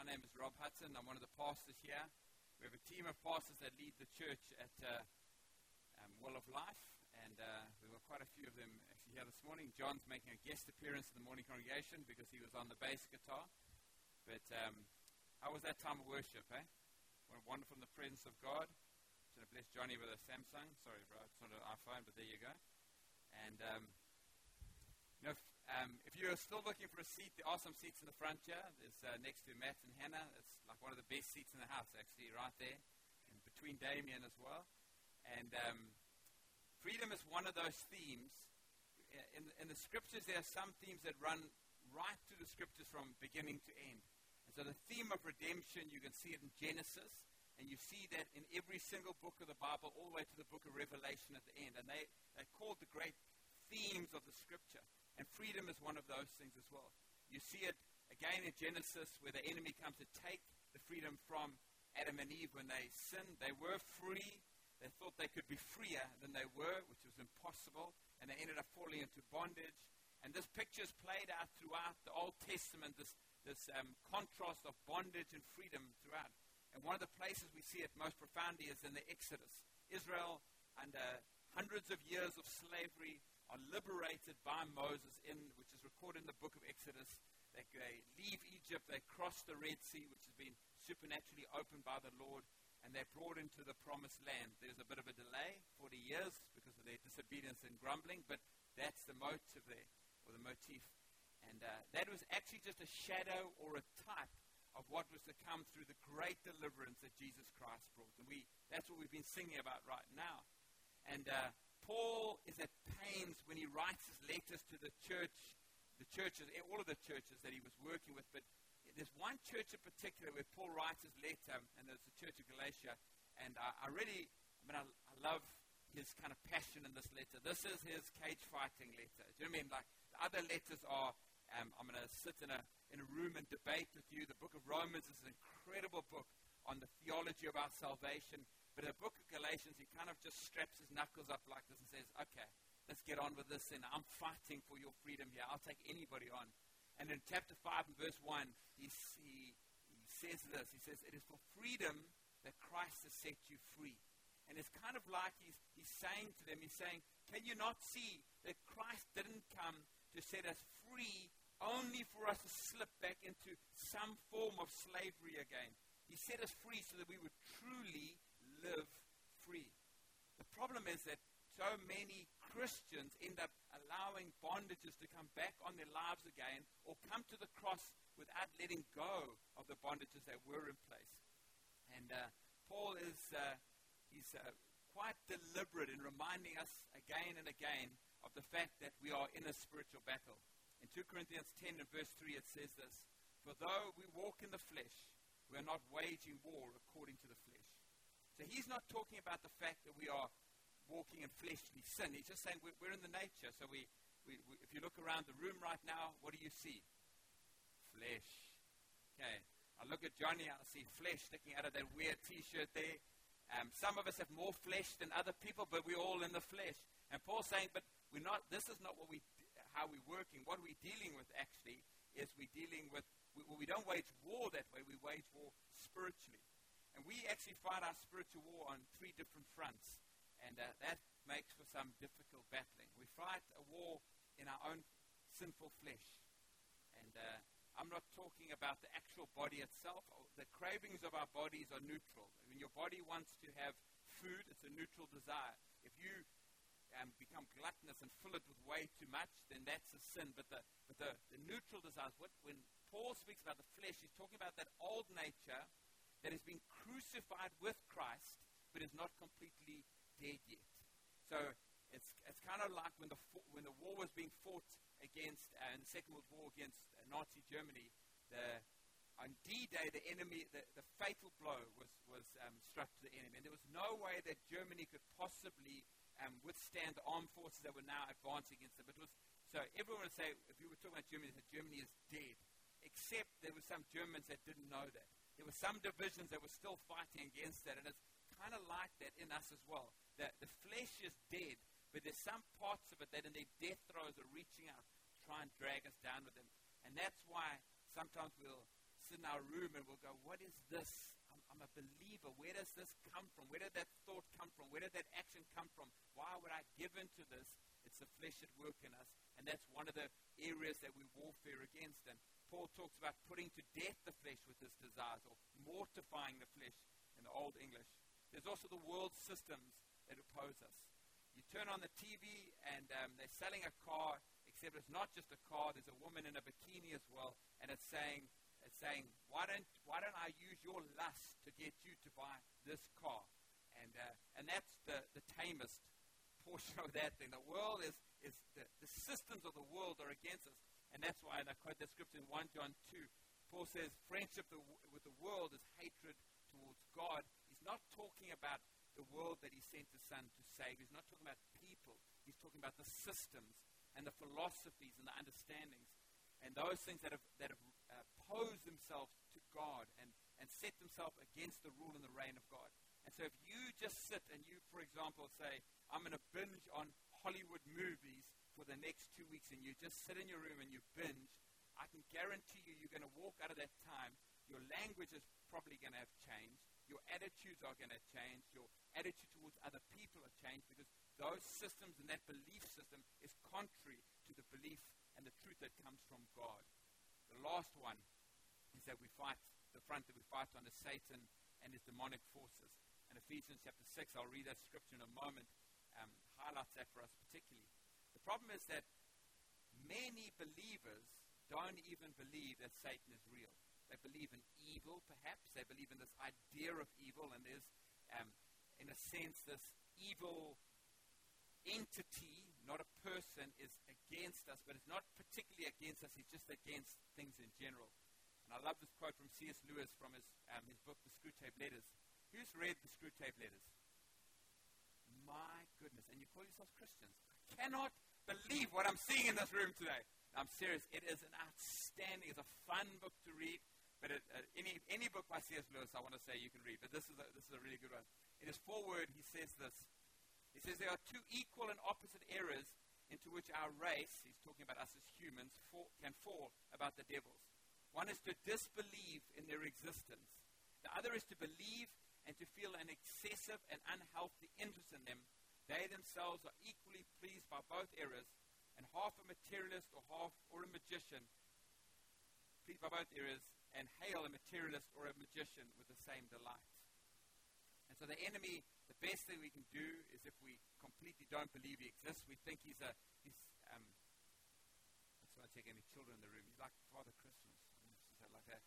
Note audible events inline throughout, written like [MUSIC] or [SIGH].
My name is Rob Hutton. I'm one of the pastors here. We have a team of pastors that lead the church at uh, um, Well of Life, and uh, were quite a few of them actually here this morning. John's making a guest appearance in the morning congregation because he was on the bass guitar. But um, how was that time of worship, eh? Wonderful in the presence of God. Have blessed Johnny with a Samsung. Sorry, bro, it's not an iPhone, but there you go. And um, um, if you're still looking for a seat, there are some seats in the front here. There's uh, next to Matt and Hannah. It's like one of the best seats in the house, actually, right there, and between Damien as well. And um, freedom is one of those themes. In, in the scriptures, there are some themes that run right through the scriptures from beginning to end. And so the theme of redemption, you can see it in Genesis, and you see that in every single book of the Bible, all the way to the book of Revelation at the end. And they, they're called the great themes of the scripture. And freedom is one of those things as well. You see it again in Genesis where the enemy comes to take the freedom from Adam and Eve when they sinned. They were free. They thought they could be freer than they were, which was impossible. And they ended up falling into bondage. And this picture is played out throughout the Old Testament, this, this um, contrast of bondage and freedom throughout. And one of the places we see it most profoundly is in the Exodus. Israel, under hundreds of years of slavery, are liberated by Moses, in, which is recorded in the book of Exodus. They, they leave Egypt, they cross the Red Sea, which has been supernaturally opened by the Lord, and they're brought into the promised land. There's a bit of a delay, 40 years, because of their disobedience and grumbling, but that's the motive there, or the motif. And uh, that was actually just a shadow or a type of what was to come through the great deliverance that Jesus Christ brought. And we, that's what we've been singing about right now. And uh, Paul is at pains when he writes his letters to the church, the churches, eh, all of the churches that he was working with. But there's one church in particular where Paul writes his letter, and it's the church of Galatia. And I, I really, I mean, I, I, love his kind of passion in this letter. This is his cage fighting letter. Do you know what I mean? Like the other letters are, um, I'm going to sit in a in a room and debate with you. The book of Romans is an incredible book on the theology of our salvation. But in the book of Galatians, he kind of just straps his knuckles up like this and says, okay, let's get on with this. And I'm fighting for your freedom here. I'll take anybody on. And in chapter 5 and verse 1, he, he, he says this. He says, it is for freedom that Christ has set you free. And it's kind of like he's, he's saying to them, he's saying, can you not see that Christ didn't come to set us free only for us to slip back into some form of slavery again? He set us free so that we would truly live free. The problem is that so many Christians end up allowing bondages to come back on their lives again or come to the cross without letting go of the bondages that were in place. And uh, Paul is uh, he's, uh, quite deliberate in reminding us again and again of the fact that we are in a spiritual battle. In 2 Corinthians 10 and verse 3, it says this For though we walk in the flesh, we are not waging war according to the flesh. So he's not talking about the fact that we are walking in fleshly sin. He's just saying we're, we're in the nature. So we, we, we, if you look around the room right now, what do you see? Flesh. Okay. I look at Johnny, I see flesh sticking out of that weird T-shirt there. Um, some of us have more flesh than other people, but we're all in the flesh. And Paul's saying, but we're not. This is not what we, how we're working. What we're dealing with actually is we're dealing with. We, we don't wage war that way. We wage war spiritually. And we actually fight our spiritual war on three different fronts. And uh, that makes for some difficult battling. We fight a war in our own sinful flesh. And uh, I'm not talking about the actual body itself. The cravings of our bodies are neutral. When your body wants to have food, it's a neutral desire. If you um, become gluttonous and fill it with way too much, then that's a sin. But the, but the, the neutral desires, what, when Paul speaks about the flesh, he's talking about that old nature that has been crucified with Christ, but is not completely dead yet. So it's, it's kind of like when the, when the war was being fought against, uh, in the Second World War against uh, Nazi Germany, the, on D-Day, the enemy, the, the fatal blow was, was um, struck to the enemy. And there was no way that Germany could possibly um, withstand the armed forces that were now advancing against them. It was, so everyone would say, if you were talking about Germany, that Germany is dead. Except there were some Germans that didn't know that there were some divisions that were still fighting against that. And it's kind of like that in us as well. That the flesh is dead, but there's some parts of it that in their death throes are reaching out, try and drag us down with them. And that's why sometimes we'll sit in our room and we'll go, What is this? I'm, I'm a believer. Where does this come from? Where did that thought come from? Where did that action come from? Why would I give into this? It's the flesh at work in us. And that's one of the areas that we warfare against. And Paul talks about putting to death the flesh with its desires or mortifying the flesh in the Old English. There's also the world systems that oppose us. You turn on the TV and um, they're selling a car, except it's not just a car. There's a woman in a bikini as well, and it's saying, it's saying, why don't why don't I use your lust to get you to buy this car? And uh, and that's the the tamest portion of that thing. The world is is the, the systems of the world are against us, and that's why and I quote that scripture in 1 John 2. Paul says, friendship with the world is hatred towards God. He's not talking about the world that he sent his son to save. He's not talking about people. He's talking about the systems and the philosophies and the understandings and those things that have, that have uh, posed themselves to God and, and set themselves against the rule and the reign of God. And so if you just sit and you, for example, say, I'm going to binge on Hollywood movies for the next two weeks, and you just sit in your room and you binge, I can guarantee you you're going to walk out of that time. Your language is probably going to have changed. Your attitudes are going to change. Your attitude towards other people are changed because those systems and that belief system is contrary to the belief and the truth that comes from God. The last one is that we fight, the front that we fight on is Satan and his demonic forces. In Ephesians chapter 6, I'll read that scripture in a moment, um, highlights that for us particularly. The problem is that many believers don't even believe that Satan is real. They believe in evil, perhaps. They believe in this idea of evil, and there's, um, in a sense, this evil entity, not a person, is against us, but it's not particularly against us, it's just against things in general. And I love this quote from C.S. Lewis from his, um, his book, The Screwtape Letters. Who's read The Screwtape Letters? My goodness. And you call yourselves Christians. I cannot believe what I'm seeing in this room today. I'm serious. It is an outstanding, it's a fun book to read. But it, uh, any, any book by C.S. Lewis, I want to say you can read. But this is, a, this is a really good one. In his foreword, he says this. He says there are two equal and opposite errors into which our race, he's talking about us as humans, fall, can fall about the devils. One is to disbelieve in their existence. The other is to believe and to feel an excessive and unhealthy interest in them. They themselves are equally pleased by both errors, and half a materialist or half or a magician, pleased by both errors, and hail a materialist or a magician with the same delight. And so the enemy, the best thing we can do is if we completely don't believe he exists, we think he's a, he's, um, not take any children in the room. He's like Father Christmas. Like that.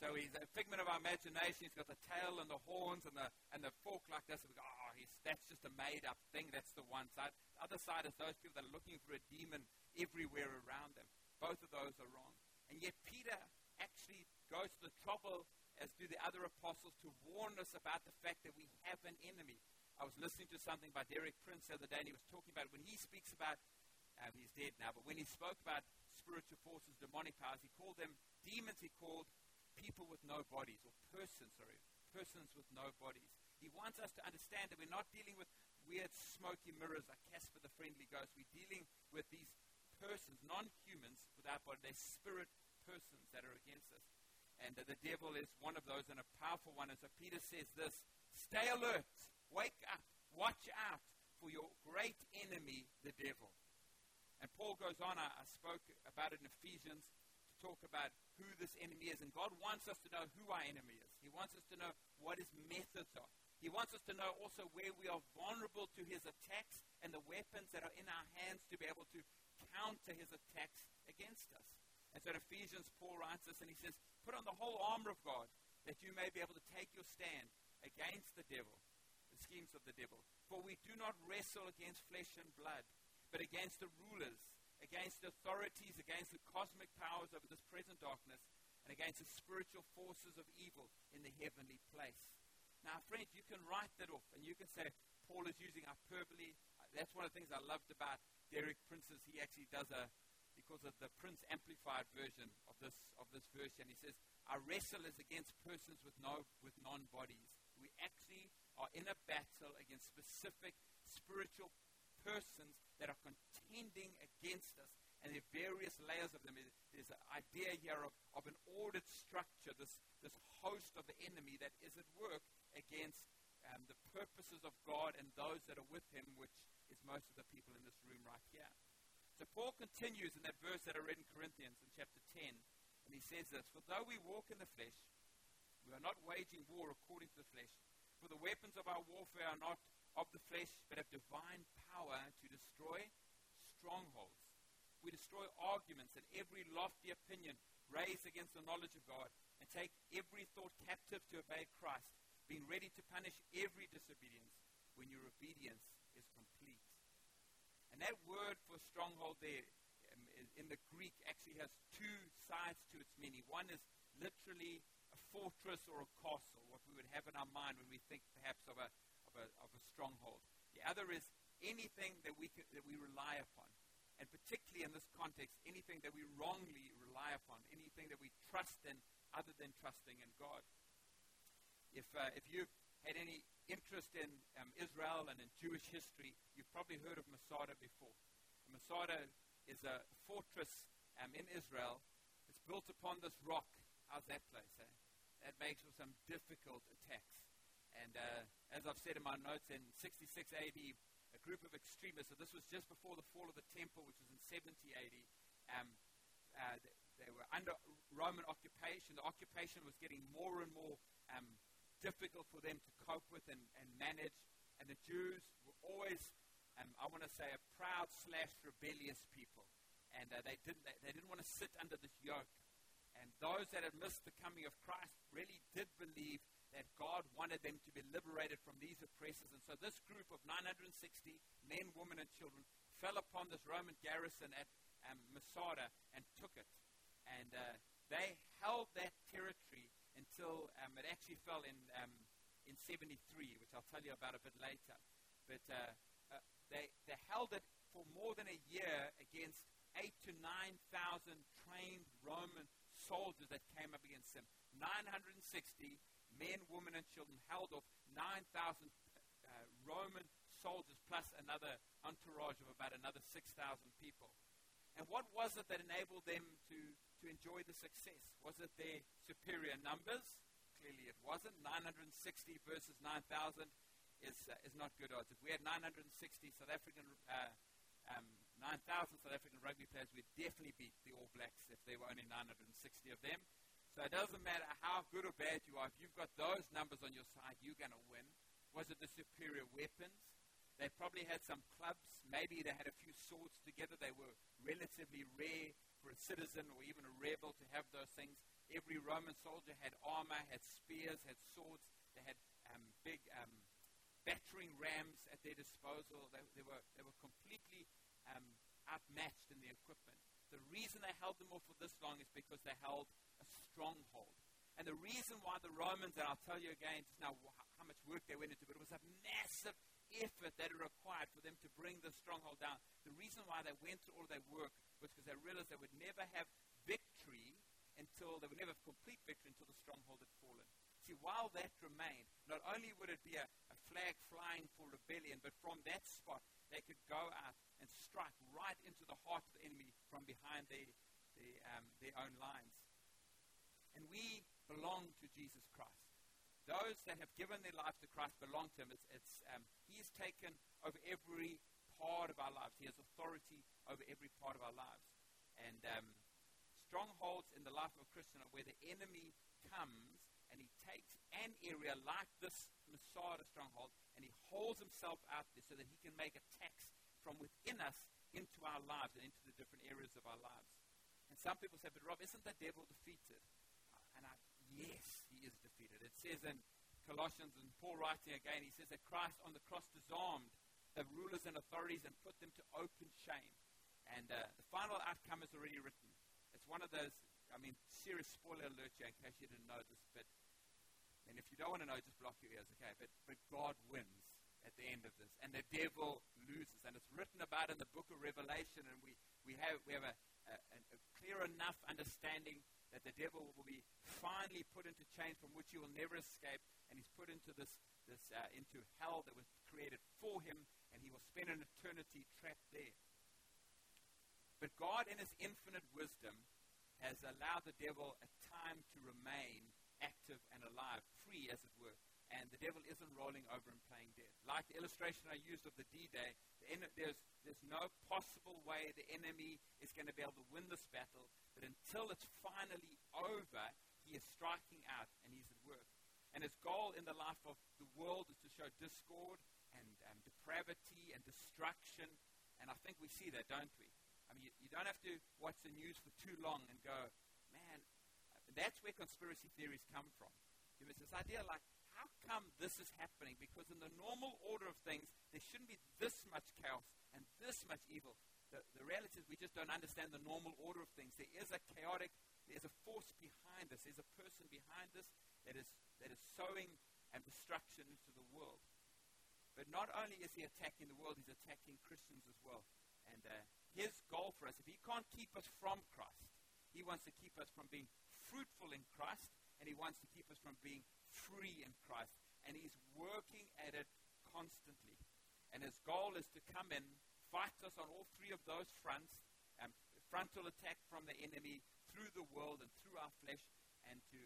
So he's a figment of our imagination. He's got the tail and the horns and the, and the fork like this. And we go, oh, he's, that's just a made up thing. That's the one side. The other side is those people that are looking for a demon everywhere around them. Both of those are wrong. And yet Peter actually goes to the trouble, as do the other apostles, to warn us about the fact that we have an enemy. I was listening to something by Derek Prince the other day, and he was talking about when he speaks about, um, he's dead now, but when he spoke about spiritual forces, demonic powers, he called them demons, he called people with no bodies, or persons, sorry, persons with no bodies. He wants us to understand that we're not dealing with weird smoky mirrors like Casper the Friendly Ghost. We're dealing with these persons, non humans without body. They're spirit persons that are against us. And uh, the devil is one of those and a powerful one. And so Peter says this Stay alert, wake up, watch out for your great enemy, the devil. And Paul goes on, I, I spoke about it in Ephesians, talk about who this enemy is. And God wants us to know who our enemy is. He wants us to know what his methods are. He wants us to know also where we are vulnerable to his attacks and the weapons that are in our hands to be able to counter his attacks against us. And so in Ephesians, Paul writes this, and he says, Put on the whole armor of God, that you may be able to take your stand against the devil, the schemes of the devil. For we do not wrestle against flesh and blood, but against the rulers, against authorities, against the cosmic powers of this present darkness, and against the spiritual forces of evil in the heavenly place. Now, friends, you can write that off, and you can say, Paul is using hyperbole. Uh, that's one of the things I loved about Derek Prince's. He actually does a, because of the Prince Amplified version of this, of this verse, and he says, Our wrestle is against persons with, no, with non bodies. We actually are in a battle against specific spiritual persons that are contending against us. and there are various layers of them. There's an idea here of, of an ordered structure, this, this host of the enemy that is at work against um, the purposes of God and those that are with him, which is most of the people in this room right here. So Paul continues in that verse that I read in Corinthians in chapter 10, and he says this For though we walk in the flesh, we are not waging war according to the flesh. For the weapons of our warfare are not of the flesh, but have divine power to destroy strongholds. We destroy arguments and every lofty opinion raised against the knowledge of God, and take every thought captive to obey Christ, being ready to punish every disobedience when your obedience is complete. And that word for stronghold there um, in the Greek actually has two sides to its meaning. One is literally a fortress or a castle, what we would have in our mind when we think perhaps of a, of a, of a stronghold. The other is anything that we, can, that we rely upon and particularly in this context, anything that we wrongly rely upon, anything that we trust in other than trusting in God. If, uh, if you've had any interest in um, Israel and in Jewish history, you've probably heard of Masada before. Masada is a fortress um, in Israel. It's built upon this rock. How's that place? Eh? That makes for some difficult attacks. And uh, as I've said in my notes, in 66 AD, a group of extremists, so this was just before the fall of the temple, which was in 70 AD. Um, uh, they, were under Roman occupation. The occupation was getting more and more um, difficult for them to cope with and, and manage. And the Jews were always, um, I want to say, a proud slash rebellious people. And uh, they, didn't, they, they didn't want to sit under this yoke. And those that had missed the coming of Christ really did believe that God wanted them to be liberated from these oppressors. And so this group of 960 men, women, and children fell upon this Roman garrison at um, Masada and took it. And uh, they held that territory until um, it actually fell in, um, in 73, which I'll tell you about a bit later. But uh, uh, they, they held it for more than a year against eight to 9,000 trained Roman soldiers that came up against them. 960 men, women, and children held off 9,000 uh, Roman soldiers plus another entourage of about another 6,000 people. And what was it that enabled them to, to enjoy the success? Was it their superior numbers? Clearly it wasn't. 960 versus 9,000 is, uh, is not good odds. If we had 960 South African, uh, um, 9,000 South African rugby players, we'd definitely beat the All Blacks if there were only 960 of them. So it doesn't matter how good or bad you are, if you've got those numbers on your side, you're going to win. Was it the superior weapons? They probably had some clubs. Maybe they had a few swords together. They were relatively rare for a citizen or even a rebel to have those things. Every Roman soldier had armor, had spears, had swords. They had um, big um, battering rams at their disposal. They, they, were, they were completely um, outmatched in the equipment. The reason they held them off for this long is because they held a stronghold. And the reason why the Romans, and I'll tell you again just now how much work they went into, but it was a massive effort that it required for them to bring the stronghold down. The reason why they went through all their work was because they realized they would never have victory until they would never have complete victory until the stronghold had fallen. See, while that remained, not only would it be a, a flag flying for rebellion, but from that spot they could go out and strike right into the heart of the enemy from behind their, their, um, their own lines. And we belong to Jesus Christ. Those that have given their life to Christ belong to Him. It's, it's, um, he has taken over every part of our lives. He has authority over every part of our lives. And um, strongholds in the life of a Christian are where the enemy comes and he takes an area like this Masada stronghold and he holds himself out there so that he can make attacks from within us into our lives and into the different areas of our lives. And some people say, but Rob, isn't the devil defeated? And I, yes, he is defeated. It says in Colossians, and Paul writing again, he says that Christ on the cross disarmed the rulers and authorities and put them to open shame. And uh, the final outcome is already written. It's one of those, I mean, serious spoiler alert here in case you didn't know this, but and if you don't want to know, just block your ears, okay? But, but God wins at the end of this, and the devil loses. And it's written about in the book of Revelation, and we, we have, we have a, a, a clear enough understanding that the devil will be finally put into chains from which he will never escape, and he's put into this, this uh, into hell that was created for him, and he will spend an eternity trapped there. But God, in his infinite wisdom, has allowed the devil a time to remain active and alive, free as it were. And the devil isn't rolling over and playing dead. Like the illustration I used of the D-Day, the there's, there's no possible way the enemy is going to be able to win this battle, but until it's finally over, he is striking out and he's at work. And his goal in the life of the world is to show discord and um, depravity and destruction. And I think we see that, don't we? I mean, you, you don't have to watch the news for too long and go, man, that's where conspiracy theories come from. There's this idea like, how come this is happening? Because in the normal order of things, there shouldn't be this much chaos and this much evil. The, the reality is we just don't understand the normal order of things. There is a chaotic, there's a force behind this. There's a person behind this that is, that is sowing and destruction into the world. But not only is he attacking the world, he's attacking Christians as well. And uh, his goal for us, if he can't keep us from Christ, he wants to keep us from being fruitful in Christ, and he wants to keep us from being free in Christ. And he's working at it constantly. And his goal is to come in, fight us on all three of those fronts, um, frontal attack from the enemy through the world and through our flesh, and to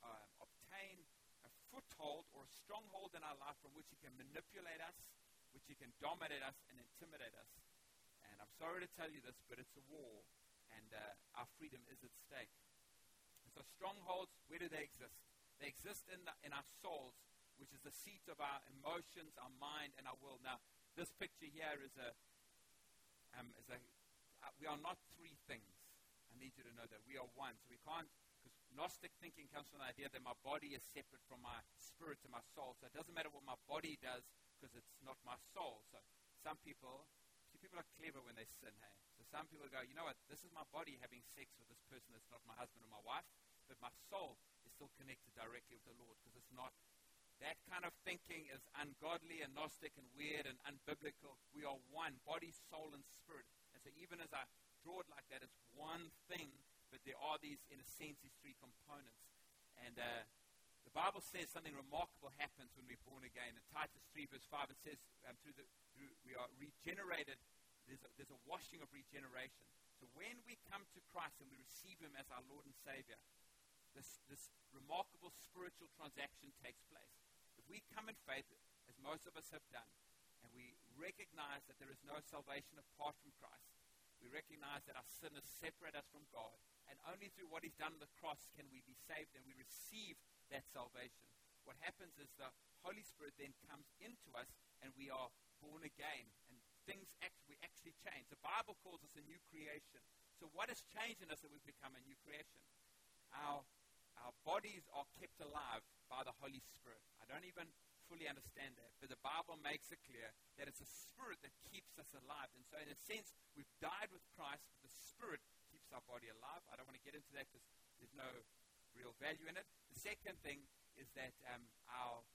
um, obtain a foothold or a stronghold in our life from which he can manipulate us, which he can dominate us and intimidate us. And I'm sorry to tell you this, but it's a war, and uh, our freedom is at stake. So strongholds, where do they exist? They exist in, the, in our souls, which is the seat of our emotions, our mind, and our will. Now, this picture here is a, um, is a uh, we are not three things. I need you to know that. We are one. So we can't, because Gnostic thinking comes from the idea that my body is separate from my spirit and my soul. So it doesn't matter what my body does, because it's not my soul. So some people, see, people are clever when they sin, hey? So some people go, you know what, this is my body having sex with this person that's not my husband or my wife, but my soul is still connected directly with the Lord because it's not. That kind of thinking is ungodly and Gnostic and weird and unbiblical. We are one, body, soul, and spirit. And so even as I draw it like that, it's one thing, but there are these, in a sense, these three components. And uh, the Bible says something remarkable happens when we're born again. In Titus 3, verse 5, it says um, through the, through, we are regenerated. There's a, there's a washing of regeneration. So when we come to Christ and we receive Him as our Lord and Savior, this, this remarkable spiritual transaction takes place. If we come in faith, as most of us have done, and we recognize that there is no salvation apart from Christ, we recognize that our sin has separated us from God, and only through what He's done on the cross can we be saved and we receive that salvation. What happens is the Holy Spirit then comes into us, and we are born again, and things act, we actually change. The Bible calls us a new creation. So, what has changed in us that we've become a new creation? Our our bodies are kept alive by the Holy Spirit. I don't even fully understand that, but the Bible makes it clear that it's a spirit that keeps us alive. And so, in a sense, we've died with Christ, but the spirit keeps our body alive. I don't want to get into that because there's no real value in it. The second thing is that um, our,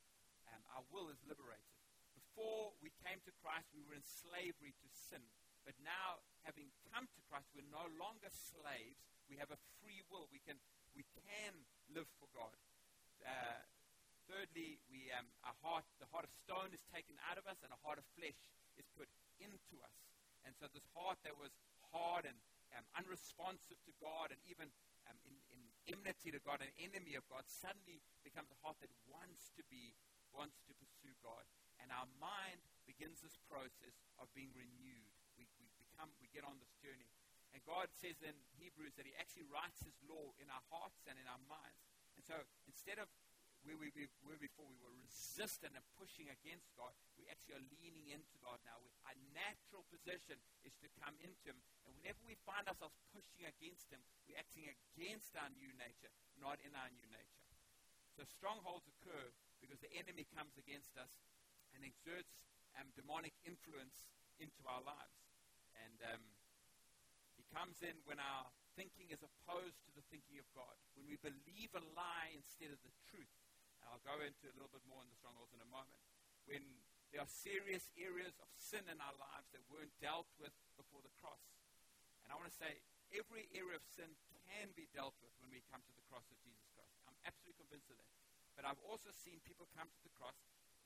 um, our will is liberated. Before we came to Christ, we were in slavery to sin. But now, having come to Christ, we're no longer slaves. We have a free will. We can we can live for God. Uh, thirdly, we, um, our heart, the heart of stone is taken out of us, and a heart of flesh is put into us. And so this heart that was hard and um, unresponsive to God, and even um, in, in enmity to God, an enemy of God, suddenly becomes a heart that wants to be, wants to pursue God. And our mind begins this process of being renewed. We, we become, we get on this journey. And God says in Hebrews that He actually writes His law in our hearts and in our minds. And so instead of where we were before, we were resistant and pushing against God, we actually are leaning into God now. Our natural position is to come into Him. And whenever we find ourselves pushing against Him, we're acting against our new nature, not in our new nature. So strongholds occur because the enemy comes against us and exerts um, demonic influence into our lives. And um, comes in when our thinking is opposed to the thinking of God, when we believe a lie instead of the truth. And I'll go into a little bit more in the strongholds in a moment. When there are serious areas of sin in our lives that weren't dealt with before the cross. And I want to say every area of sin can be dealt with when we come to the cross of Jesus Christ. I'm absolutely convinced of that. But I've also seen people come to the cross,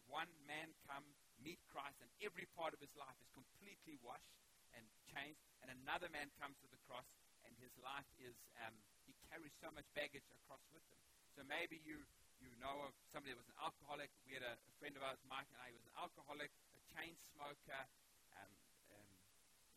one man come, meet Christ, and every part of his life is completely washed and changed and another man comes to the cross, and his life is, um, he carries so much baggage across with him. So maybe you, you know of somebody that was an alcoholic. We had a, a friend of ours, Mike and I, he was an alcoholic, a chain smoker, um, um,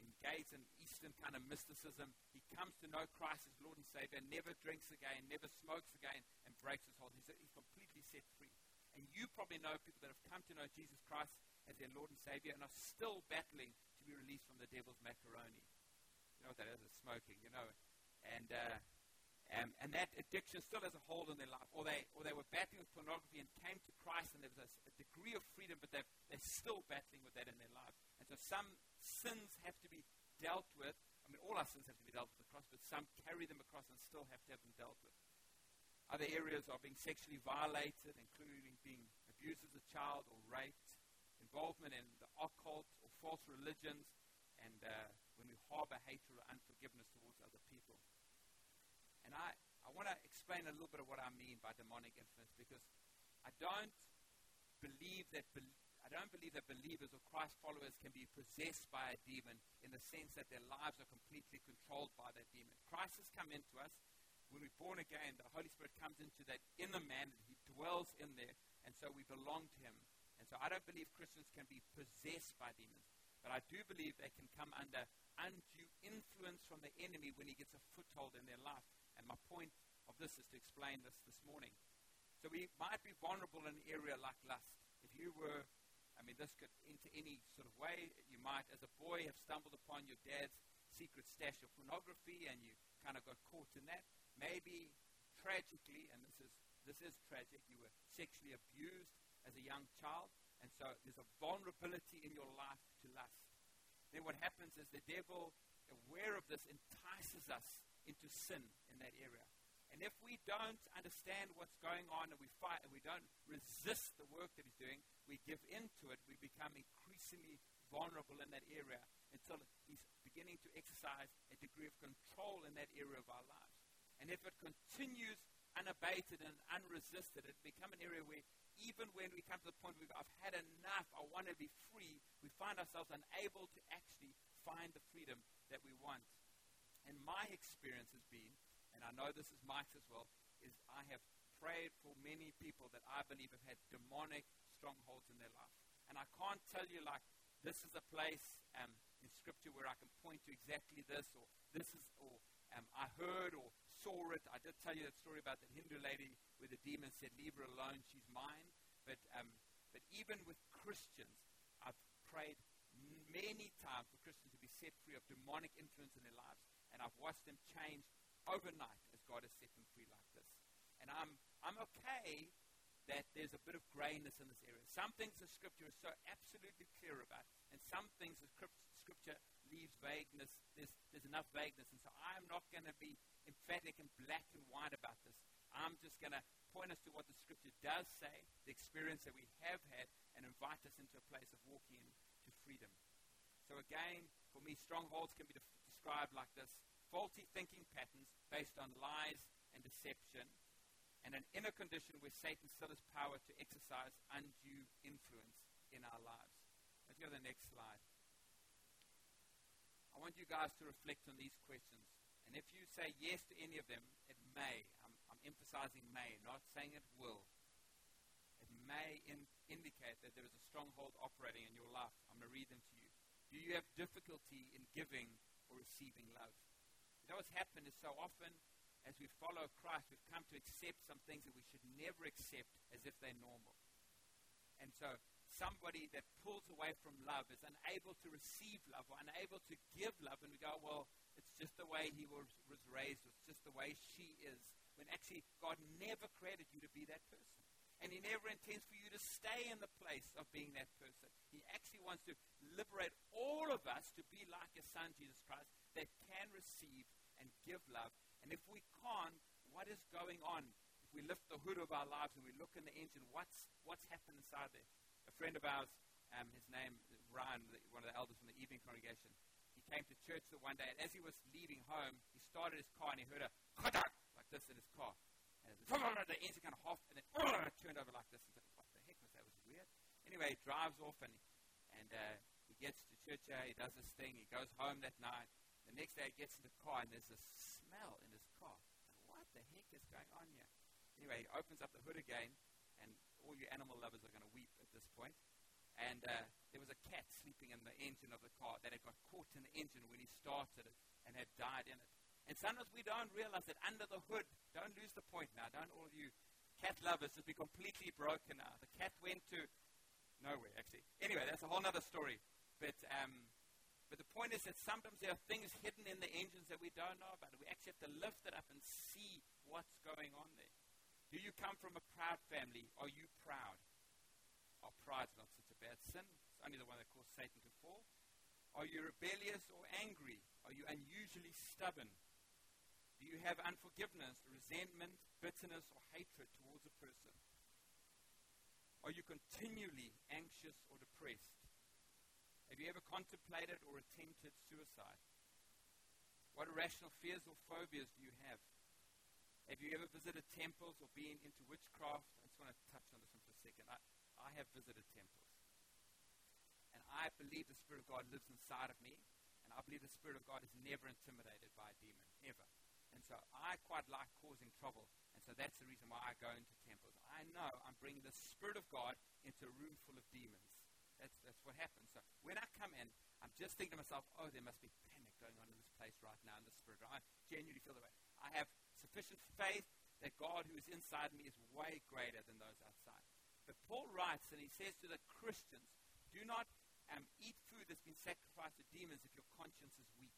engaged in Eastern kind of mysticism. He comes to know Christ as Lord and Savior, never drinks again, never smokes again, and breaks his hold. He's, he's completely set free. And you probably know people that have come to know Jesus Christ as their Lord and Savior and are still battling to be released from the devil's macaroni. You know what that is? It's smoking, you know. And, uh, um, and that addiction still has a hold on their life. Or they, or they were battling with pornography and came to Christ and there was a, a degree of freedom, but they're, they're still battling with that in their life. And so some sins have to be dealt with. I mean, all our sins have to be dealt with across, but some carry them across and still have to have them dealt with. Other areas are being sexually violated, including being abused as a child or raped, involvement in the occult false religions, and uh, when we harbor hatred or unforgiveness towards other people. And I, I want to explain a little bit of what I mean by demonic influence because I don't believe that be- I don't believe that believers or Christ followers can be possessed by a demon in the sense that their lives are completely controlled by that demon. Christ has come into us. When we're born again, the Holy Spirit comes into that inner man. and He dwells in there, and so we belong to Him. And so I don't believe Christians can be possessed by demons. But I do believe they can come under undue influence from the enemy when he gets a foothold in their life. And my point of this is to explain this this morning. So we might be vulnerable in an area like lust. If you were, I mean, this could into any sort of way. You might, as a boy, have stumbled upon your dad's secret stash of pornography and you kind of got caught in that. Maybe tragically, and this is, this is tragic, you were sexually abused as a young child. And so there's a vulnerability in your life to lust. Then what happens is the devil, aware of this, entices us into sin in that area. And if we don't understand what's going on and we fight and we don't resist the work that he's doing, we give into it, we become increasingly vulnerable in that area until he's beginning to exercise a degree of control in that area of our lives. And if it continues unabated and unresisted, it becomes an area where even when we come to the point where I've had enough, I want to be free, we find ourselves unable to actually find the freedom that we want. And my experience has been, and I know this is Mike's as well, is I have prayed for many people that I believe have had demonic strongholds in their life. And I can't tell you like this is a place um, in Scripture where I can point to exactly this, or this is, or um, I heard or saw it. I did tell you that story about the Hindu lady where the demon said, "Leave her alone, she's mine." But um, but even with Christians, I've prayed many times for Christians to be set free of demonic influence in their lives, and I've watched them change overnight as God has set them free like this. And I'm I'm okay that there's a bit of grayness in this area. Some things the Scripture is so absolutely clear about, and some things the Scripture leaves vagueness. There's, there's enough vagueness, and so I'm not going to be emphatic and black and white about this. I'm just going to point us to what the Scripture does say, the experience that we have had, and invite us into a place of walking into freedom. So again, for me, strongholds can be de- described like this: faulty thinking patterns based on lies and deception and an inner condition where Satan still has power to exercise undue influence in our lives. Let's go to the next slide. I want you guys to reflect on these questions. And if you say yes to any of them, it may. I'm, I'm emphasizing may, not saying it will. It may in, indicate that there is a stronghold operating in your life. I'm going to read them to you. Do you have difficulty in giving or receiving love? You know what's happened is so often as we follow Christ, we've come to accept some things that we should never accept as if they're normal. And so somebody that pulls away from love is unable to receive love or unable to give love, and we go, well, it's just the way he was, raised, it's just the way she is. When actually, God never created you to be that person. And he never intends for you to stay in the place of being that person. He actually wants to liberate all of us to be like his son, Jesus Christ, that can receive and give love and if we can't, what is going on? If we lift the hood of our lives and we look in the engine, what's, what's happened inside there? A friend of ours, um, his name is Ryan, one of the elders from the evening congregation, he came to church the one day, and as he was leaving home, he started his car and he heard a like this in his car. And the engine kind of off, and then turned over like this. And said, what the heck was that? Was it weird? Anyway, he drives off and, and uh, he gets to church, uh, he does this thing, he goes home that night, The next day he gets in the car and there's a smell in his car. What the heck is going on here? Anyway, he opens up the hood again, and all you animal lovers are going to weep this point. And uh, there was a cat sleeping in the engine of the car that had got caught in the engine when he started it and had died in it. And sometimes we don't realize that under the hood, don't lose the point now, don't all you cat lovers just be completely broken now. The cat went to nowhere, actually. Anyway, that's a whole other story. But, um, but the point is that sometimes there are things hidden in the engines that we don't know about. We actually have to lift it up and see what's going on there. Do you come from a proud family? Are you proud? Our pride's not such a bad sin. It's only the one that caused Satan to fall. Are you rebellious or angry? Are you unusually stubborn? Do you have unforgiveness, resentment, bitterness, or hatred towards a person? Are you continually anxious or depressed? Have you ever contemplated or attempted suicide? What irrational fears or phobias do you have? Have you ever visited temples or been into witchcraft? I just want to touch on this one for a second. I, I have visited temples. And I believe the Spirit of God lives inside of me. And I believe the Spirit of God is never intimidated by a demon. Ever. And so I quite like causing trouble. And so that's the reason why I go into temples. I know I'm bringing the Spirit of God into a room full of demons. That's, that's what happens. So when I come in, I'm just thinking to myself, oh, there must be panic going on in this place right now in the Spirit. I genuinely feel that way. I have sufficient faith that God who is inside me is way greater than those outside. But Paul writes, and he says to the Christians, do not um, eat food that's been sacrificed to demons if your conscience is weak.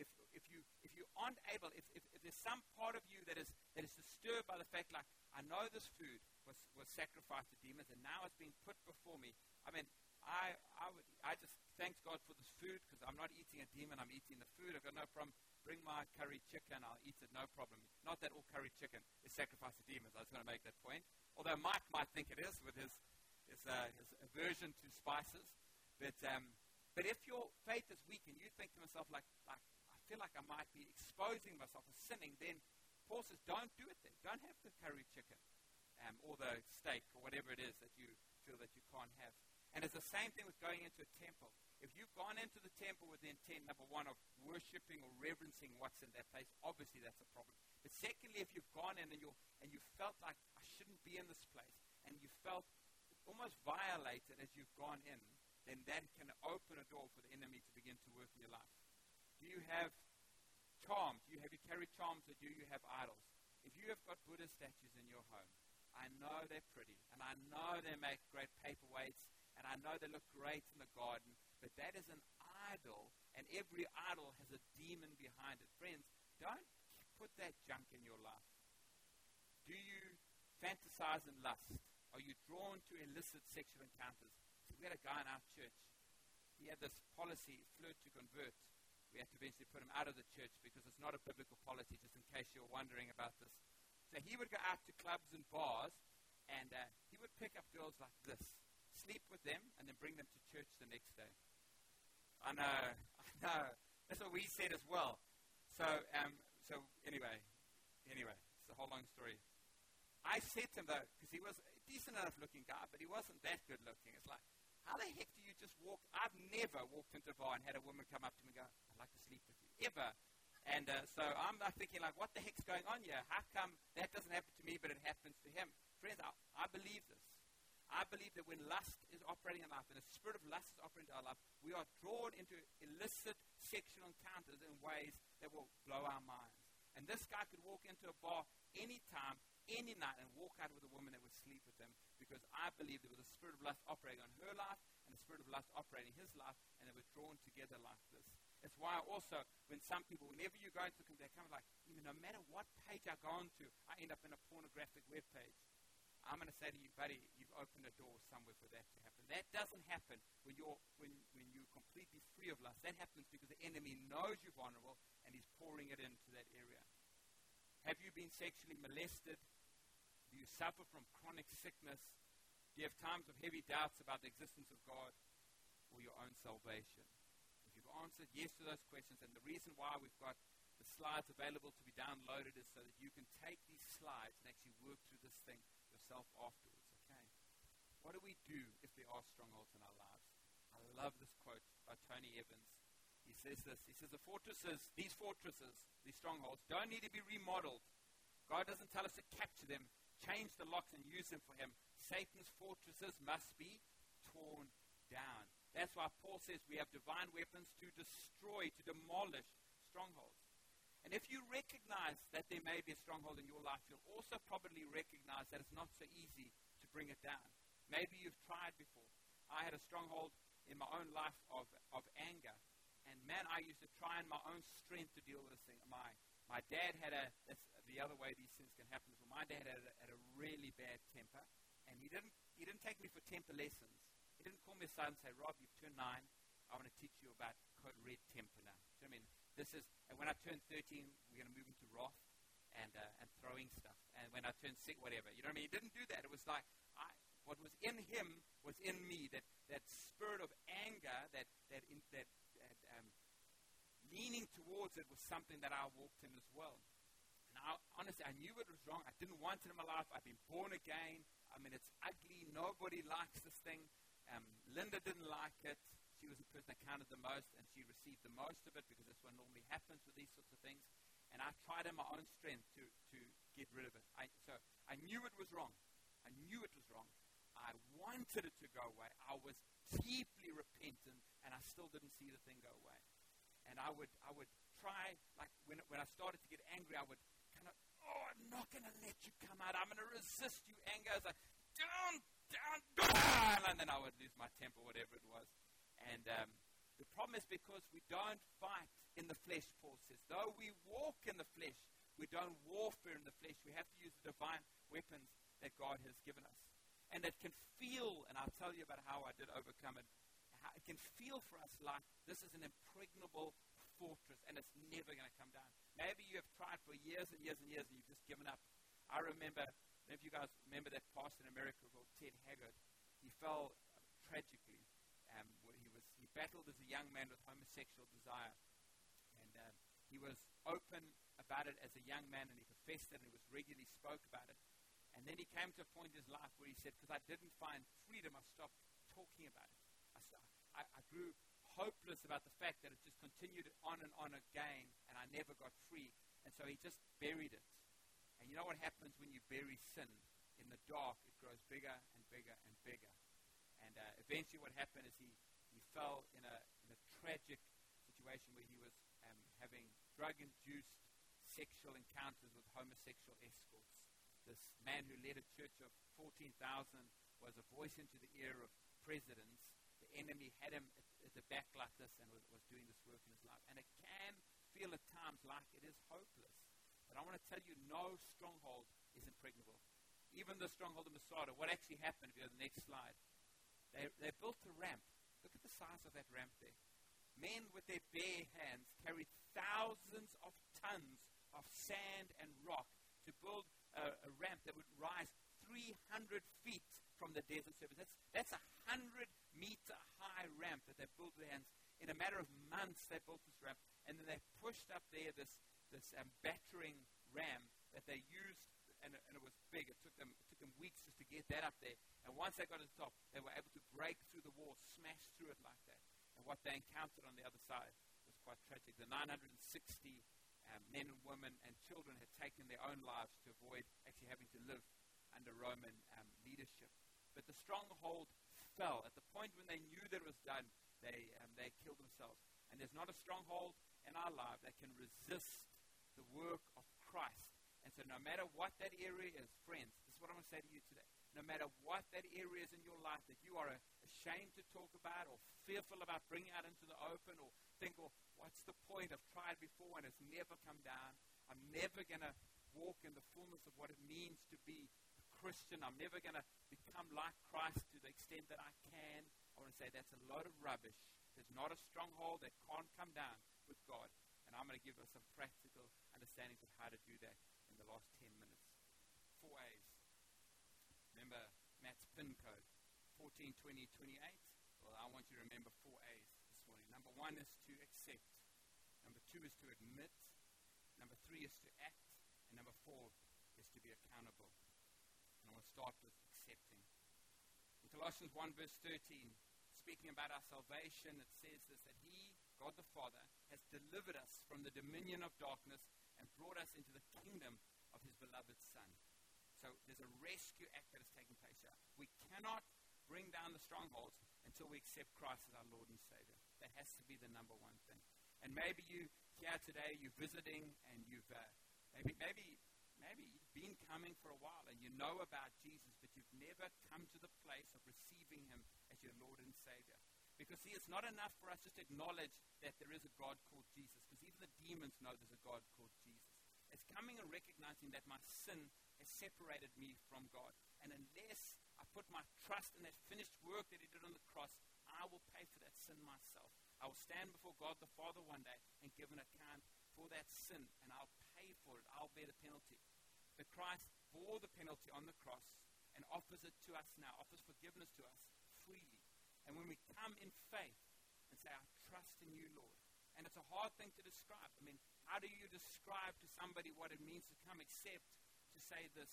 If, if, you, if you aren't able, if, if, if there's some part of you that is, that is disturbed by the fact, like, I know this food was, was sacrificed to demons and now it's being put before me. I mean, I, I, would, I just thank God for this food because I'm not eating a demon, I'm eating the food. I've got no problem bring my curry chicken, I'll eat it, no problem. Not that all curry chicken is sacrificed to demons. I was going to make that point. Although Mike might think it is with his, his, uh, his aversion to spices. But, um, but if your faith is weak and you think to yourself, like, like, I feel like I might be exposing myself as sinning, then Paul says, don't do it then. Don't have the curry chicken um, or the steak or whatever it is that you feel that you can't have. And it's the same thing with going into a temple. If you've gone into the temple with the intent, number one, of worshiping or reverencing what's in that place, obviously that's a problem. But secondly, if you've gone in and, you and you felt like, I shouldn't be in this place, and you felt almost violated as you've gone in, then that can open a door for the enemy to begin to work in your life. Do you have charms? Do you have you carry charms or do you have idols? If you have got Buddha statues in your home, I know they're pretty, and I know they make great paperweights, and I know they look great in the garden, but that is an idol, and every idol has a demon behind it. Friends, don't put that junk in your life. Do you fantasize and lust? Are you drawn to illicit sexual encounters? So we had a guy in our church. He had this policy, flirt to convert. We had to eventually put him out of the church because it's not a biblical policy, just in case you're wondering about this. So he would go out to clubs and bars, and uh, he would pick up girls like this, sleep with them, and then bring them to church the next day. I know, [LAUGHS] I know. That's what we said as well. So, um, so anyway, anyway, it's a whole long story. I said to him though, because he was a decent enough looking guy, but he wasn't that good looking. It's like, how the heck do you just walk? I've never walked into a bar and had a woman come up to me and go, I'd like to sleep with you, ever. And uh, so I'm thinking like, what the heck's going on here? How come that doesn't happen to me, but it happens to him? Friends, I, I believe this. I believe that when lust is operating in life, and the spirit of lust is operating in our life, we are drawn into illicit sexual encounters in ways that will blow our minds. And this guy could walk into a bar anytime, any night, and walk out with a woman that would sleep with him because I believe there was a spirit of lust operating on her life and a spirit of lust operating in his life, and they were drawn together like this. That's why also, when some people, whenever you go into, they're kind of like, even no matter what page I go onto, I end up in a pornographic web page. I'm going to say to you, buddy, you've opened a door somewhere for that to happen. That doesn't happen when you're, when, when you're completely free of lust. That happens because the enemy knows you're vulnerable and he's pouring it into that area. Have you been sexually molested? Do you suffer from chronic sickness? Do you have times of heavy doubts about the existence of God or your own salvation? If you've answered yes to those questions, and the reason why we've got the slides available to be downloaded is so that you can take these slides and actually work through this thing yourself afterwards, okay? What do we do if there are strongholds in our lives? I love this quote by Tony Evans. He says this. He says the fortresses, these fortresses, these strongholds, don't need to be remodeled. God doesn't tell us to capture them, change the locks, and use them for Him. Satan's fortresses must be torn down. That's why Paul says we have divine weapons to destroy, to demolish strongholds. And if you recognize that there may be a stronghold in your life, you'll also probably recognize that it's not so easy to bring it down. Maybe you've tried before. I had a stronghold in my own life of, of anger. And man, I used to try in my own strength to deal with this thing. My, my dad had a, that's the other way these things can happen. So my dad had a, had a really bad temper. And he didn't, he didn't take me for temper lessons. He didn't call me aside and say, Rob, you've turned nine. I want to teach you about code red temper now. Do you know what I mean? This is, and when I turn 13, we're going to move into wrath and, uh, and throwing stuff. And when I turn sick, whatever. You know what I mean? He didn't do that. It was like, I, what was in him was in me. That, that spirit of anger, that, that, in, that, that um, leaning towards it was something that I walked in as well. And I, honestly, I knew it was wrong. I didn't want it in my life. I've been born again. I mean, it's ugly. Nobody likes this thing. Um, Linda didn't like it. She was the person that counted the most, and she received the most of it because that's what normally happens with these sorts of things. And I tried in my own strength to, to get rid of it. I, so I knew it was wrong. I knew it was wrong. I wanted it to go away. I was deeply repentant, and I still didn't see the thing go away. And I would, I would try, like when, when I started to get angry, I would kind of, oh, I'm not going to let you come out. I'm going to resist you, anger. I was like, down, down, down. And then I would lose my temper, whatever it was. And um, the problem is because we don't fight in the flesh, Paul says. Though we walk in the flesh, we don't warfare in the flesh. We have to use the divine weapons that God has given us and that can feel, and I'll tell you about how I did overcome it, it can feel for us like this is an impregnable fortress and it's never going to come down. Maybe you have tried for years and years and years and you've just given up. I remember, if you guys remember that pastor in America called Ted Haggard, he fell tragically. Um, he, was, he battled as a young man with homosexual desire. And uh, he was open about it as a young man and he confessed it and he was regularly spoke about it. And then he came to a point in his life where he said, because I didn't find freedom, I stopped talking about it. I, I, I grew hopeless about the fact that it just continued on and on again, and I never got free. And so he just buried it. And you know what happens when you bury sin? In the dark, it grows bigger and bigger and bigger. And uh, eventually what happened is he fell in a, in a tragic situation where he was um, having drug-induced sexual encounters with homosexual escorts this man who led a church of 14,000 was a voice into the ear of presidents. The enemy had him at, the back like this and was, was doing this work in his life. And it can feel at times like it is hopeless. But I want to tell you, no stronghold is impregnable. Even the stronghold of Masada, what actually happened, if you go to the next slide, they, they built a ramp. Look at the size of that ramp there. Men with their bare hands carried thousands of tons of sand and rock to build a, a ramp that would rise 300 feet from the desert surface. That's, that's a 100 meter high ramp that they built with hands. In a matter of months, they built this ramp. And then they pushed up there this, this um, battering ram that they used, and, and it was big. It took, them, it took them weeks just to get that up there. And once they got to the top, they were able to break through the wall, smash through it like that. And what they encountered on the other side was quite tragic. The 960 um, men and women and children had taken their own lives to avoid actually having to live under Roman um, leadership. But the stronghold fell. At the point when they knew that it was done, they, um, they killed themselves. And there's not a stronghold in our life that can resist the work of Christ. And so, no matter what that area is, friends, this is what I'm going to say to you today. No matter what that area is in your life that you are ashamed to talk about or fearful about bringing out into the open or think, well, what's the point? I've tried before and it's never come down. I'm never going to walk in the fullness of what it means to be a Christian. I'm never going to become like Christ to the extent that I can. I want to say that's a load of rubbish. There's not a stronghold that can't come down with God. And I'm going to give us some practical understandings of how to do that last 10 minutes. Four A's. Remember Matt's PIN code 14, 20, 28? Well, I want you to remember four A's. This morning. Number one is to accept. Number two is to admit. Number three is to act. And number four is to be accountable. And I want to start with accepting. In Colossians 1, verse 13, speaking about our salvation, it says this that He God the Father, has delivered us from the dominion of darkness and brought us into the kingdom of his beloved Son. So there's a rescue act that is taking place here. We cannot bring down the strongholds until we accept Christ as our Lord and Savior. That has to be the number one thing. And maybe you here today, you're visiting, and you've uh, maybe maybe maybe you've been coming for a while, and you know about Jesus, but you've never come to the place of receiving Him as your Lord and Savior. Because see, it's not enough for us just to acknowledge that there is a God called Jesus, because even the demons know there's a God called Jesus. It's coming and recognizing that my sin has separated me from God. And unless I put my trust in that finished work that He did on the cross, I will pay for that sin myself. I will stand before God the Father one day and give an account for that sin, and I'll pay for it. I'll bear the penalty. But Christ bore the penalty on the cross and offers it to us now, offers forgiveness to us freely. And when we come in faith and say, I trust in you, Lord, and it's a hard thing to describe. I mean, how do you describe to somebody what it means to come except to say this?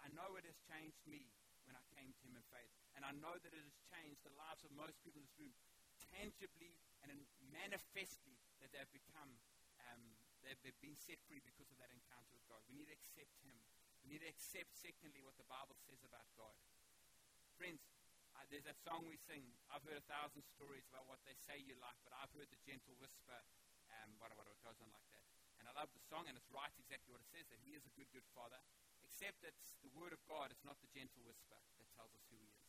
I know it has changed me when I came to Him in faith. And I know that it has changed the lives of most people in this room tangibly and manifestly that they've become, um, they've, they've been set free because of that encounter with God. We need to accept Him. We need to accept, secondly, what the Bible says about God. Friends, uh, there's that song we sing. I've heard a thousand stories about what they say you like, but I've heard the gentle whisper. Um, what, what, what goes on like that. And I love the song, and it's right exactly what it says that He is a good, good Father. Except it's the Word of God. It's not the gentle whisper that tells us who He is.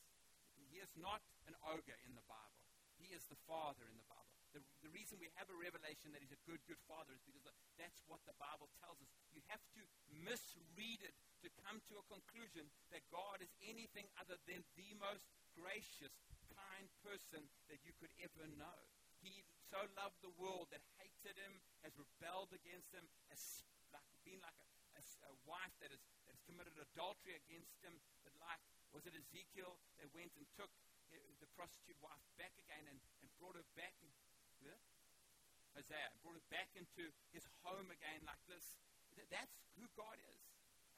He is not an ogre in the Bible. He is the Father in the Bible. The, the reason we have a revelation that He's a good, good Father is because that's what the Bible tells us. You have to misread it to come to a conclusion that God is anything other than the most gracious, kind person that you could ever know. He so loved the world that hated Him, has rebelled against Him, has like, been like a, a, a wife that, is, that has committed adultery against Him, that like, was it Ezekiel that went and took the prostitute wife back again and, and brought her back yeah? Brought her back into his home again like this. That's who God is.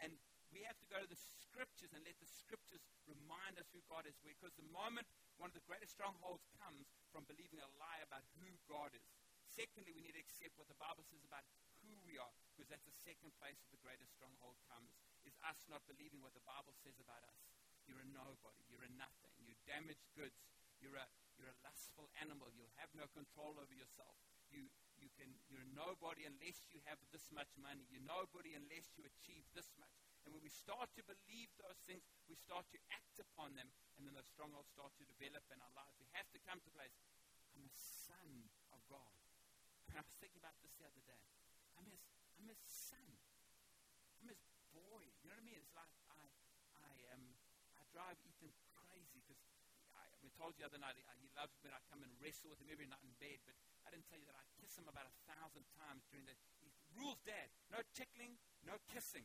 And we have to go to the scriptures and let the scriptures remind us who God is. Because the moment one of the greatest strongholds comes from believing a lie about who God is. Secondly, we need to accept what the Bible says about who we are, because that's the second place where the greatest stronghold comes, is us not believing what the Bible says about us. You're a nobody. You're a nothing. You're damaged goods. You're a, you're a lustful animal. You'll have no control over yourself. You, you can, you're a nobody unless you have this much money. You're nobody unless you achieve this much. And when we start to believe those things, we start to act upon them, and then those strongholds start to develop in our lives. We have to come to a place. I'm a son of God. And I was thinking about this the other day. I'm his, I'm his son. I'm his boy. You know what I mean? It's like I, I, um, I drive Ethan crazy because I, I told you the other night he loves when I come and wrestle with him every night in bed, but I didn't tell you that I kiss him about a thousand times during the he rules dad. No tickling, no kissing,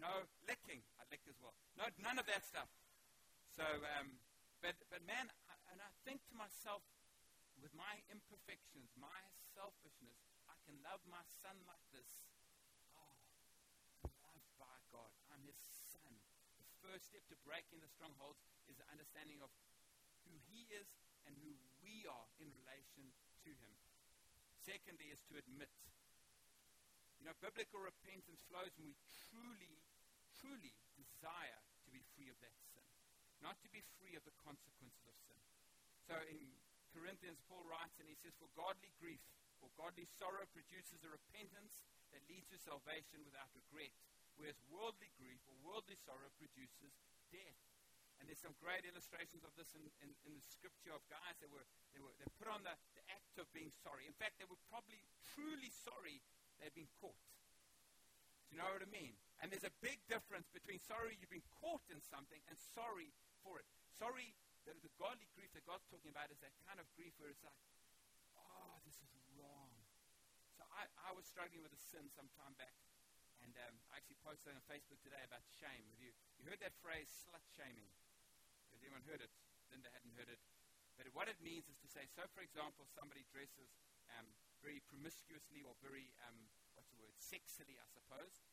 no licking. I lick as well. No, none of that stuff. So, um, but but man, I, and I think to myself, with my imperfections, my selfishness, I can love my son like this. Oh, loved by God. I'm his son. The first step to breaking the strongholds is the understanding of who He is and who we are in relation to Him. Secondly, is to admit. You know, biblical repentance flows when we truly, truly desire to be free of that sin, not to be free of the consequences of sin. So in Corinthians, Paul writes and he says, For godly grief or godly sorrow produces a repentance that leads to salvation without regret whereas worldly grief or worldly sorrow produces death. And there's some great illustrations of this in, in, in the scripture of guys that were, they were they put on the, the act of being sorry. In fact, they were probably truly sorry they'd been caught. Do you know what I mean? And there's a big difference between sorry you've been caught in something and sorry for it. Sorry, the, the godly grief that God's talking about is that kind of grief where it's like, oh, this is wrong. So I, I was struggling with a sin some time back. And um, I actually posted on Facebook today about shame. Have you, you heard that phrase, slut shaming? Has anyone heard it? Linda hadn't heard it. But what it means is to say, so for example, somebody dresses um, very promiscuously or very, um, what's the word, sexily, I suppose.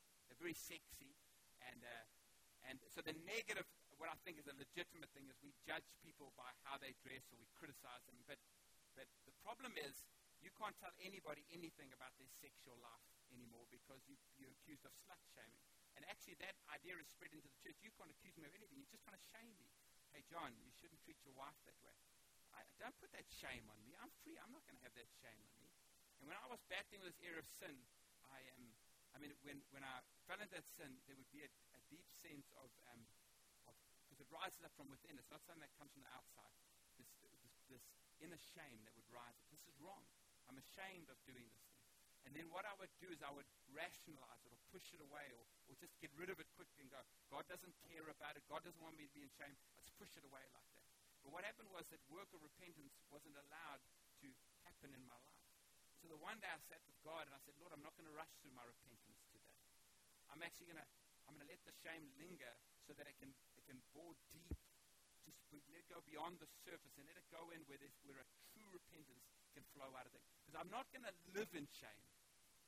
Very sexy. And, uh, and so the negative, what I think is a legitimate thing, is we judge people by how they dress or we criticize them. But, but the problem is You can't tell anybody anything about their sexual life anymore because you, you're accused of slut shaming. And actually, that idea is spread into the church. You can't accuse me of anything. You just kind of shame me. Hey, John, you shouldn't treat your wife that way. I, don't put that shame on me. I'm free. I'm not going to have that shame on me. And when I was battling with this area of sin, I am. Um, I mean, when, when I fell into that sin, there would be a, a deep sense of, because um, it rises up from within. It's not something that comes from the outside. This, this, this inner shame that would rise up. This is wrong. I'm ashamed of doing this thing. And then what I would do is I would rationalize it or push it away or, or just get rid of it quickly and go, God doesn't care about it. God doesn't want me to be in shame. Let's push it away like that. But what happened was that work of repentance wasn't allowed to happen in my life. So the one day I sat with God and I said, Lord, I'm not going to rush through my repentance today. I'm actually going to I'm going to let the shame linger so that it can it can bore deep. Just let it go beyond the surface and let it go in where, where a true repentance can flow out of it. Because I'm not going to live in shame.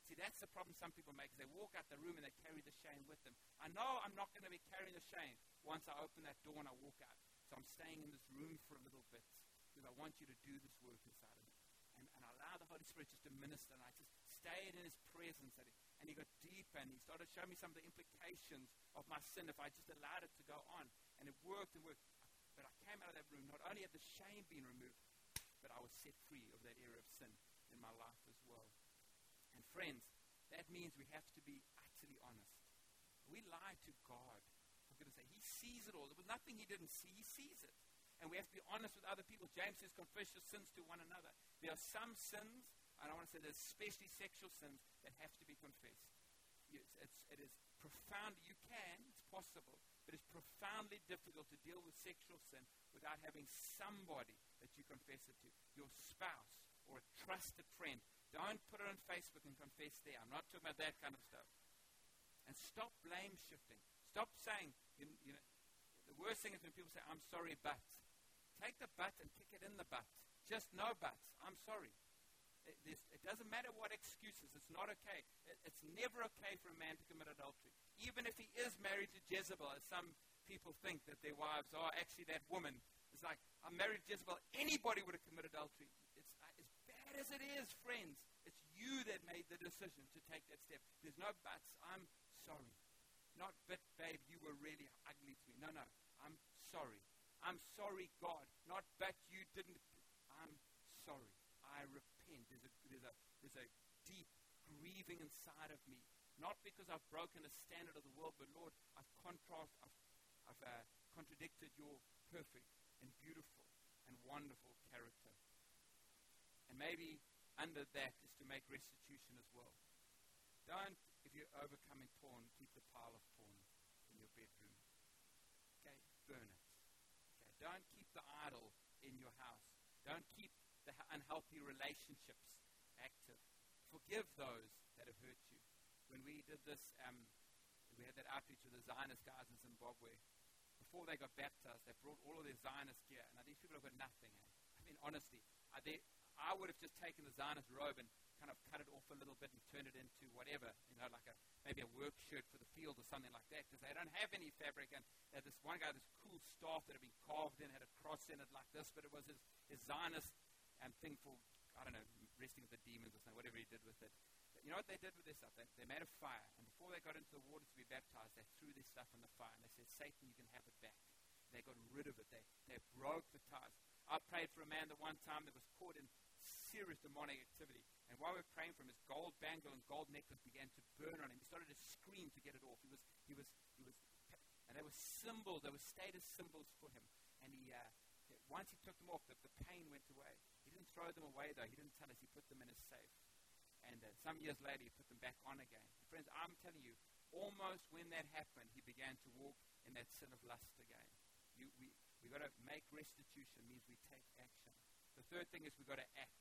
See, that's the problem some people make. They walk out the room and they carry the shame with them. I know I'm not going to be carrying the shame once I open that door and I walk out. So I'm staying in this room for a little bit because I want you to do this work inside of me. And, and I allow the Holy Spirit just to minister. And I just stayed in His presence. And he, and he got deeper and He started showing me some of the implications of my sin if I just allowed it to go on. And it worked and worked. But I came out of that room, not only had the shame been removed, but I was set free of that area of sin in my life as well. And friends, that means we have to be utterly honest. We lie to God. For goodness sake, He sees it all. There was nothing He didn't see. He sees it. And we have to be honest with other people. James says, confess your sins to one another. There are some sins, and I want to say there's especially sexual sins, that have to be confessed. It's, it's, it is profound. You can, it's possible, but it's profoundly difficult to deal with sexual sin without having somebody that you confess it to. Your spouse or a trusted friend don't put it on Facebook and confess there. I'm not talking about that kind of stuff. And stop blame shifting. Stop saying, you, you know, the worst thing is when people say, I'm sorry, but. Take the but and kick it in the butt. Just no buts. I'm sorry. It, it, doesn't matter what excuses. It's not okay. It, it's never okay for a man to commit adultery. Even if he is married to Jezebel, as some people think that their wives are actually that woman. It's like, I'm married to Jezebel. Anybody would have committed adultery It's uh, as bad as it is, friends, it's you that made the decision to take that step. There's no buts. I'm sorry. Not, but babe, you were really ugly to me. No, no. I'm sorry. I'm sorry, God. Not, but you didn't. I'm sorry. I repent. There's a, there's a, there's a deep grieving inside of me. Not because I've broken the standard of the world, but Lord, I've contrast, I've, I've uh, contradicted your perfect and beautiful and wonderful character. And maybe under that is to make restitution as well. Don't, if you're overcoming porn, keep the pile of porn in your bedroom. Okay, burn it. Don't keep the idol in your house. Don't keep the unhealthy relationships active. Forgive those that have hurt you. When we did this, um, we had that outreach with the Zionist guys in Zimbabwe. Before they got baptized, they brought all of their Zionist gear. Now, these people have got nothing. Eh? I mean, honestly, they, I would have just taken the Zionist robe and kind of cut it off a little bit and turned it into whatever, you know, like a maybe a work shirt for the field or something like that, because they don't have any fabric. And had this one guy, this cool staff that had been carved in, had a cross in it like this, but it was his, his Zionist um, thing for, I don't know, wrestling with the demons or something, whatever he did with it. But you know what they did with this stuff? They, they made a fire, and before they got into the water to be baptized, they threw this stuff in the fire, and they said, Satan, you can have it back. They got rid of it. They, they broke the ties. I prayed for a man that one time that was caught in serious demonic activity. And while we were praying for him, his gold bangle and gold necklace began to burn on him. He started to scream to get it off. He was, he was, he was, and they were symbols, they were status symbols for him. And he, uh, once he took them off, the, the pain went away. He didn't throw them away, though. He didn't tell us. He put them in his safe. And uh, some years later, he put them back on again. Friends, I'm telling you, almost when that happened, he began to walk in that sin of lust again. You, we we got to make restitution means we take action. The third thing is we've got to act.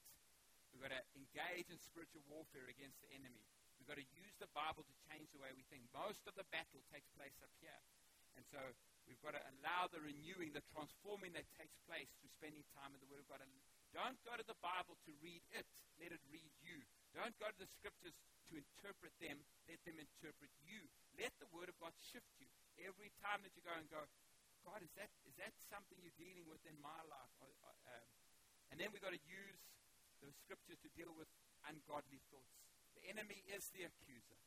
We've got to engage in spiritual warfare against the enemy. We've got to use the Bible to change the way we think. Most of the battle takes place up here. And so we've got to allow the renewing, the transforming that takes place through spending time in the Word of God. And don't go to the Bible to read it, let it read you. Don't go to the scriptures to interpret them, let them interpret you. Let the Word of God shift you. Every time that you go and go, God, is that, is that something you're dealing with in my life? Um, and then we've got to use the scriptures to deal with ungodly thoughts. The enemy is the accuser.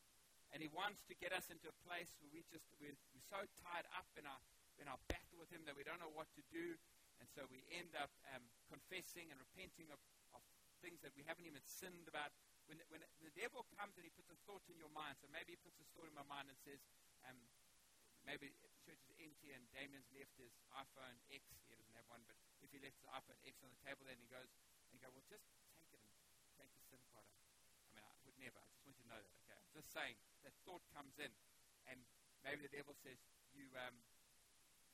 And he wants to get us into a place where we just, we're, we're so tied up in our, in our battle with him that we don't know what to do. And so we end up um, confessing and repenting of, of things that we haven't even sinned about. When, when the devil comes and he puts a thought in your mind, so maybe he puts a thought in my mind and says, um, maybe church is empty and Damien's left his iPhone X. He doesn't have one, but if he left his iPhone X on the table, then he goes, and go, well, just take it and take the SIM card out. I mean, I would never. I just want you to know that, okay? I'm just saying that thought comes in, and maybe the devil says, you, um,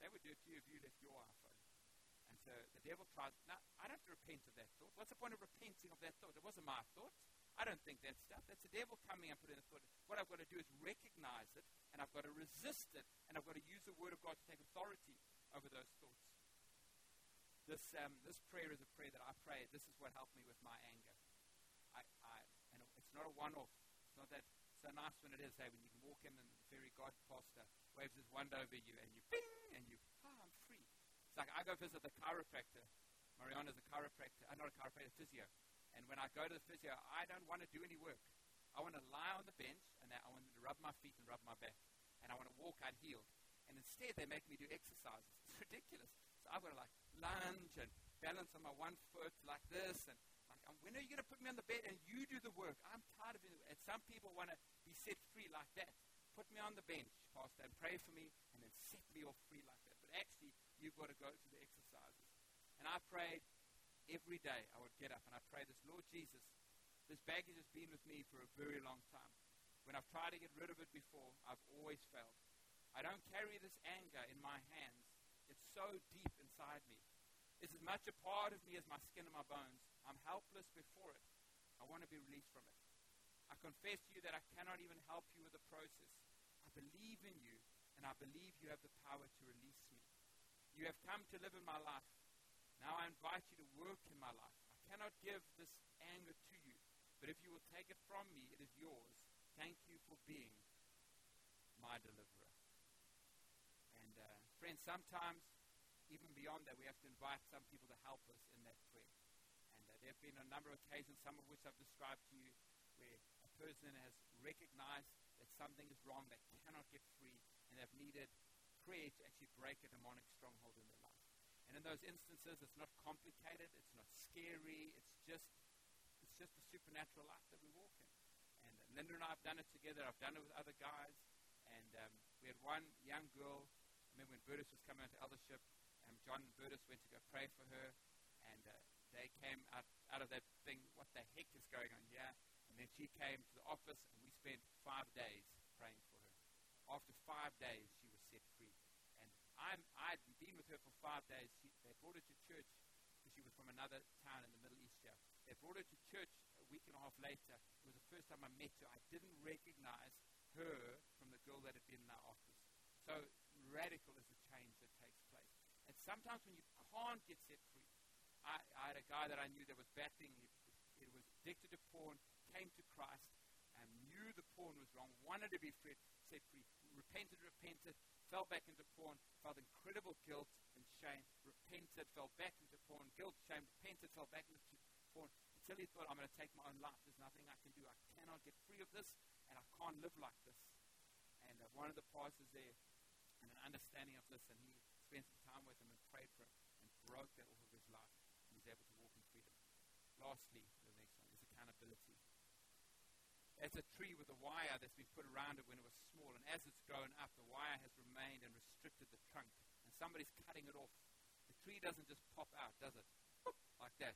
they would do it to you if you left your iPhone. And so the devil tries, now, I don't have to repent of that thought. What's the point of repenting of that thought? It wasn't my thought. I don't think that stuff. That's the devil coming and putting a thought. What I've got to do is recognize it, and I've got to resist it, and I've got to use the word of God to take authority over those thoughts. This, um, this prayer is a prayer that I pray. This is what helped me with my anger. Not a one-off. It's not that so nice when it is, hey, when you can walk in and the fairy godmaster waves his wand over you and you bing and you, ah, I'm free. It's like I go visit the chiropractor. Mariana's a chiropractor, uh, not a chiropractor, physio. And when I go to the physio, I don't want to do any work. I want to lie on the bench and I want to rub my feet and rub my back. And I want to walk out healed. And instead, they make me do exercises. [LAUGHS] It's ridiculous. So I've got to like lunge and balance on my one foot like this and um, when are you going to put me on the bed and you do the work? I'm tired of it. And some people want to be set free like that. Put me on the bench, Pastor, and pray for me, and then set me off free like that. But actually, you've got to go through the exercises. And I prayed every day. I would get up and I pray this, Lord Jesus, this baggage has been with me for a very long time. When I've tried to get rid of it before, I've always failed. I don't carry this anger in my hands. It's so deep inside me. It's as much a part of me as my skin and my bones. I'm helpless before it. I want to be released from it. I confess to you that I cannot even help you with the process. I believe in you, and I believe you have the power to release me. You have come to live in my life. Now I invite you to work in my life. I cannot give this anger to you, but if you will take it from me, it is yours. Thank you for being my deliverer. And uh, friends, sometimes, even beyond that, we have to invite some people to help us in that. There have been a number of occasions, some of which I've described to you, where a person has recognized that something is wrong, they cannot get free, and they've needed prayer to actually break a demonic stronghold in their life. And in those instances, it's not complicated, it's not scary, it's just it's just the supernatural life that we walk in. And Linda and I have done it together. I've done it with other guys. And um, we had one young girl. I remember when Burtis was coming out to eldership, um, John and Burtis went to go pray for her. And uh, they came out, out of that thing, what the heck is going on here? And then she came to the office, and we spent five days praying for her. After five days, she was set free. And I'm, I'd been with her for five days. She, they brought her to church because she was from another town in the Middle East here. They brought her to church a week and a half later. It was the first time I met her. I didn't recognize her from the girl that had been in our office. So radical is the change that takes place. And sometimes when you can't get set free, I, I had a guy that I knew that was battling, he, he was addicted to porn, came to Christ, and knew the porn was wrong, wanted to be free, set free, repented, repented, fell back into porn, felt incredible guilt and shame, repented, fell back into porn, guilt, shame, repented, fell back into porn, until he thought, I'm going to take my own life. There's nothing I can do. I cannot get free of this, and I can't live like this. And uh, one of the pastors there, and an understanding of this, and he spent some time with him and prayed for him and broke that off of his life able to walk in freedom. Lastly, the next one is accountability. As a tree with a wire that's been put around it when it was small, and as it's grown up, the wire has remained and restricted the trunk, and somebody's cutting it off. The tree doesn't just pop out, does it? Like that.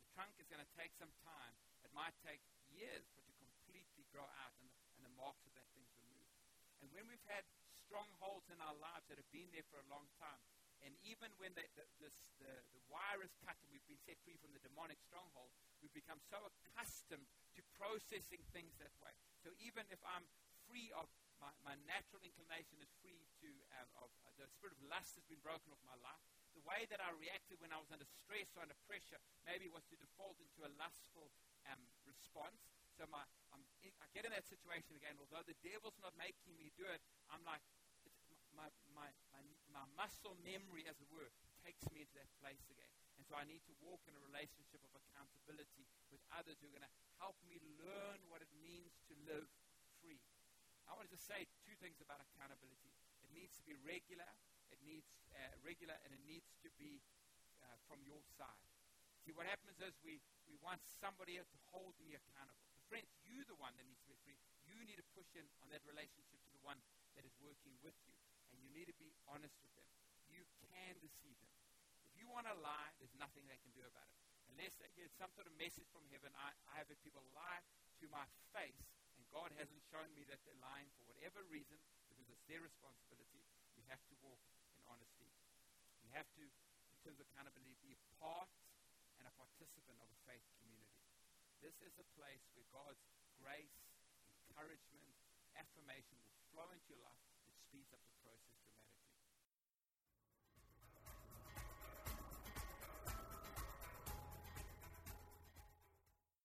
The trunk is going to take some time. It might take years for it to completely grow out and the, and the marks of that thing's removed. And when we've had strongholds in our lives that have been there for a long time, and even when the, the, this, the, the wire is cut and we've been set free from the demonic stronghold, we've become so accustomed to processing things that way. So even if I'm free of my, my natural inclination is free to, um, of, uh, the spirit of lust has been broken off my life. The way that I reacted when I was under stress or under pressure maybe was to default into a lustful um, response. So my, I get in that situation again, although the devil's not making me do it, I'm like, my, my, my, muscle memory, as it were, takes me into that place again. And so I need to walk in a relationship of accountability with others who are going to help me learn what it means to live free. I wanted to say two things about accountability. It needs to be regular, it needs uh, regular, and it needs to be uh, from your side. See, what happens is we, we want somebody else to hold me accountable. But friends, you're the one that needs to be free. You need to push in on that relationship to the one that is working with you. You need to be honest with them. You can deceive them. If you want to lie, there's nothing they can do about it. Unless they get some sort of message from heaven, I, I have had people lie to my face, and God hasn't shown me that they're lying for whatever reason, because it's their responsibility. You have to walk in honesty. You have to, in terms of accountability, be a part and a participant of a faith community. This is a place where God's grace, encouragement, affirmation will flow into your life. It speeds up the